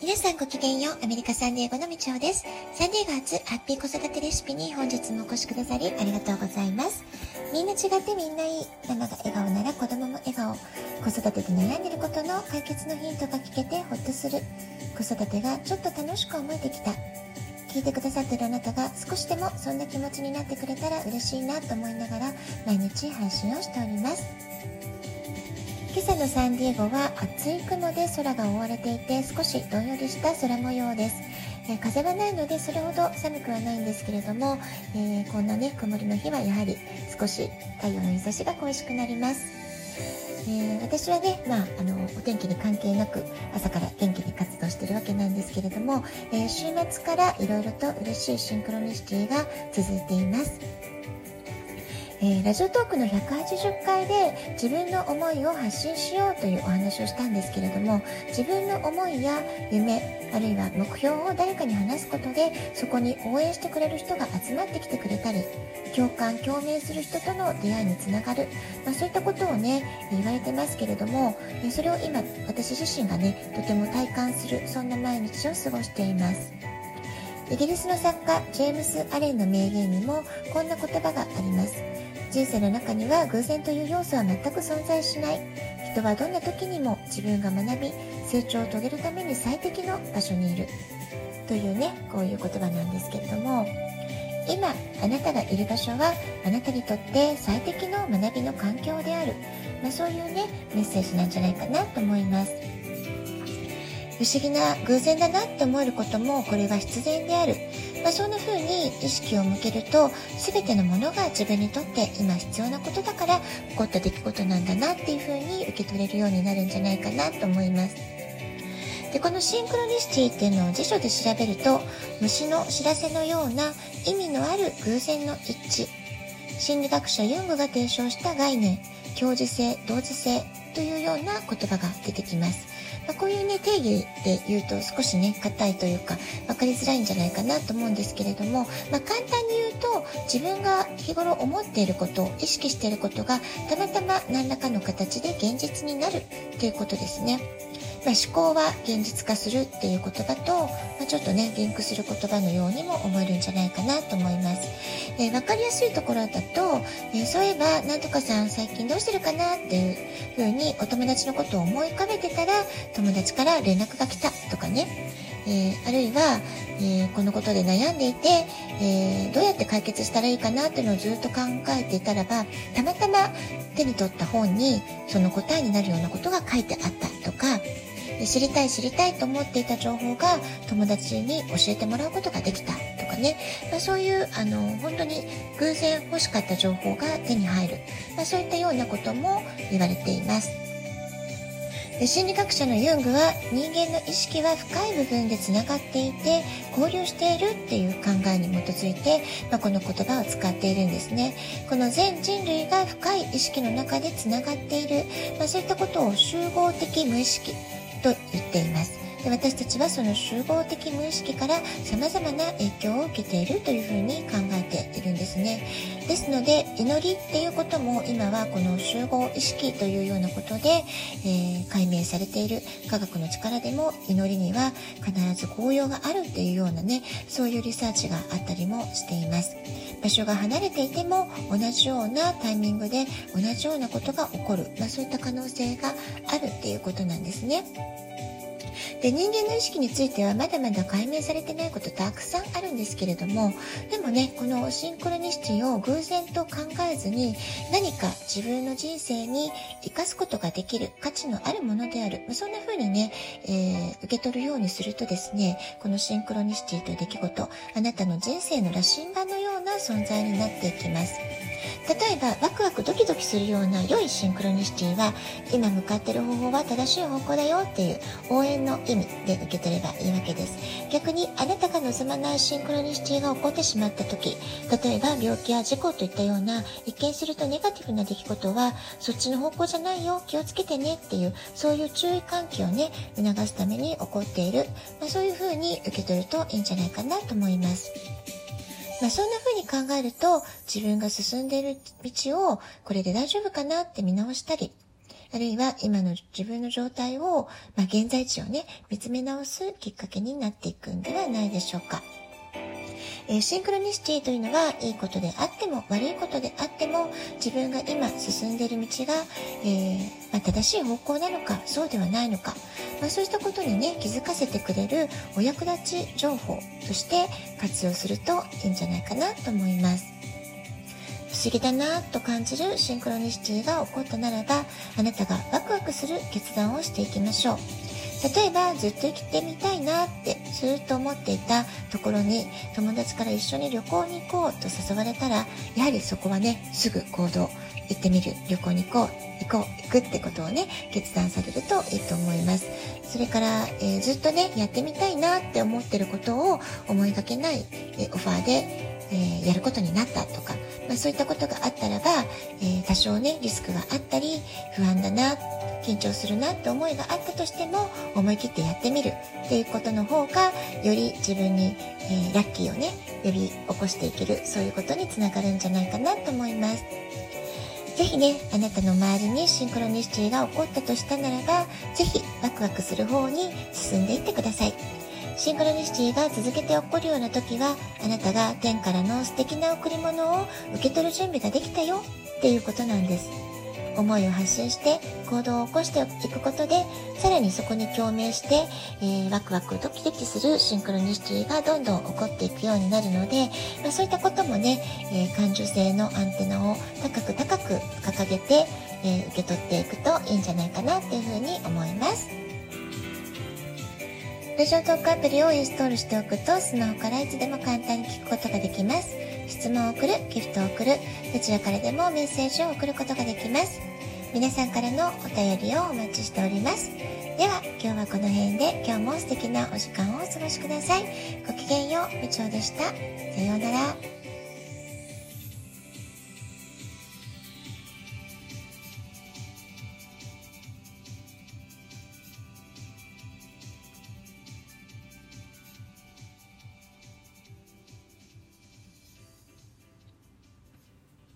皆さんごきげんよう。アメリカサンディエゴのみちおです。サンディエゴ初ハッピー子育てレシピに本日もお越しくださりありがとうございます。みんな違ってみんないい。ママが笑顔なら子供も笑顔。子育てで悩んでることの解決のヒントが聞けてほっとする。子育てがちょっと楽しく思えてきた。聞いてくださってるあなたが少しでもそんな気持ちになってくれたら嬉しいなと思いながら毎日配信をしております。今朝のサンディエゴは厚い雲で空が覆われていて少しどんよりした空模様です、え、風はないのでそれほど寒くはないんですけれども、えー、こんなね曇りの日はやはり少し太陽の日差しが恋しくなりますえー、私はね、まあ、あのお天気に関係なく朝から元気に活動しているわけなんですけれども、えー、週末からいろいろと嬉しいシンクロニシティが続いています。えー、ラジオトークの180回で自分の思いを発信しようというお話をしたんですけれども自分の思いや夢あるいは目標を誰かに話すことでそこに応援してくれる人が集まってきてくれたり共感共鳴する人との出会いにつながる、まあ、そういったことをね言われてますけれどもそれを今私自身がねとても体感するそんな毎日を過ごしています。イギリスの作家ジェームス・アレンの名言にもこんな言葉があります。人生の中には偶然という要素は全く存在しない。人はどんな時にも自分が学び成長を遂げるために最適の場所にいる。というねこういう言葉なんですけれども。今あなたがいる場所はあなたにとって最適の学びの環境である、まあ、そういうねメッセージなんじゃないかなと思います。不思議な偶然だなって思えることもこれは必然であるまあ、そんな風に意識を向けると全てのものが自分にとって今必要なことだから起こった出来事なんだなっていう風に受け取れるようになるんじゃないかなと思います。でこのシンクロニシティっていうのを辞書で調べると虫の知らせのような意味のある偶然の一致心理学者ユングが提唱した概念共時性同時性というような言葉が出てきます。まあ、こういうね、定義で言うと少しね、硬いというか、分かりづらいんじゃないかなと思うんですけれども、まあ、簡単に言うと、自分が日頃思っていること、意識していることが、たまたま何らかの形で現実になるっていうことですね。まあ、思考は現実化するっていう言葉と、まあ、ちょっとね、リンクする言葉のようにも思えるんじゃないかなと思います。えー、分かりやすいところだと、えー、そういえば、なんとかさん最近どうしてるかなっていう風にお友達のことを思い浮かべてたら、友達から連絡が来たとかね、えー、あるいは、えー、このことで悩んでいて、えー、どうやって解決したらいいかなっていうのをずっと考えていたらばたまたま手に取った本にその答えになるようなことが書いてあったとか知りたい知りたいと思っていた情報が友達に教えてもらうことができたとかね、まあ、そういうあの本当に偶然欲しかった情報が手に入る、まあ、そういったようなことも言われています。で心理学者のユングは人間の意識は深い部分でつながっていて交流しているっていう考えに基づいて、まあ、この言葉を使っているんですね。この全人類が深い意識の中でつながっている、まあ、そういったことを集合的無意識と言っています。で私たちはその集合的無意識から様々な影響を受けているというふうに考えているんですね。ですので祈りっていうことも今はこの集合意識というようなことで、えー、解明されている科学の力でも祈りには必ず効用があるっていうようなねそういうリサーチがあったりもしています。場所が離れていても同じようなタイミングで同じようなことが起こる、まあ、そういった可能性があるっていうことなんですね。で人間の意識についてはまだまだ解明されてないことたくさんあるんですけれどもでもねこのシンクロニシティを偶然と考えずに何か自分の人生に生かすことができる価値のあるものであるそんな風にね、えー、受け取るようにするとですねこのシンクロニシティという出来事あなたの人生の羅針盤のような存在になっていきます。例えばワクワクドキドキするような良いシンクロニシティは今向かってる方法は正しい方向だよっていう応援の意味で受け取ればいいわけです逆にあなたが望まないシンクロニシティが起こってしまった時例えば病気や事故といったような一見するとネガティブな出来事はそっちの方向じゃないよ気をつけてねっていうそういう注意喚起をね促すために起こっている、まあ、そういうふうに受け取るといいんじゃないかなと思います。まあ、そんな風に考えると、自分が進んでいる道を、これで大丈夫かなって見直したり、あるいは今の自分の状態を、まあ、現在地をね、見つめ直すきっかけになっていくんではないでしょうか。えシンクロニシティというのはいいことであっても悪いことであっても自分が今進んでいる道が、えー、まあ、正しい方向なのかそうではないのか、まあ、そうしたことにね気づかせてくれるお役立ち情報として活用するといいんじゃないかなと思います。不思議だなと感じるシンクロニシティが起こったならばあなたがワクワクする決断をしていきましょう。例えばずっと生きてみたいなってずっと思っていたところに友達から一緒に旅行に行こうと誘われたらやはりそこはねすぐ行動行ってみる。旅行に行こう行こう行くってことをね決断されるといいと思います。それから、えー、ずっとねやってみたいなって思ってることを思いがけない、えー、オファーでえー、やることになったとか、まあ、そういったことがあったらば、えー、多少ねリスクがあったり不安だな緊張するなって思いがあったとしても思い切ってやってみるっていうことの方がより自分に、えー、ラッキーをね呼び起こしていけるそういうことにつながるんじゃないかなと思います。ぜひね、あなたの周りにシンクロニシティが起こったとしたならば、ぜひワクワクする方に進んでいってください。シンクロニシティが続けて起こるような時は、あなたが天からの素敵な贈り物を受け取る準備ができたよっていうことなんです。思いを発信して行動を起こしていくことでさらにそこに共鳴して、えー、ワクワクドキドキするシンクロニシティがどんどん起こっていくようになるので、まあ、そういったこともね、えー、感受性のアンテナを高く高く掲げて、えー、受け取っていくといいんじゃないかなっていうふうに思います。ラジオトークアプリをインストールしておくとスマホからいつでも簡単に聞くことができます。質問を送る、ギフトを送る、どちらからでもメッセージを送ることができます。皆さんからのお便りをお待ちしております。では、今日はこの辺で今日も素敵なお時間をお過ごしください。ごきげんよう、みちおでした。さようなら。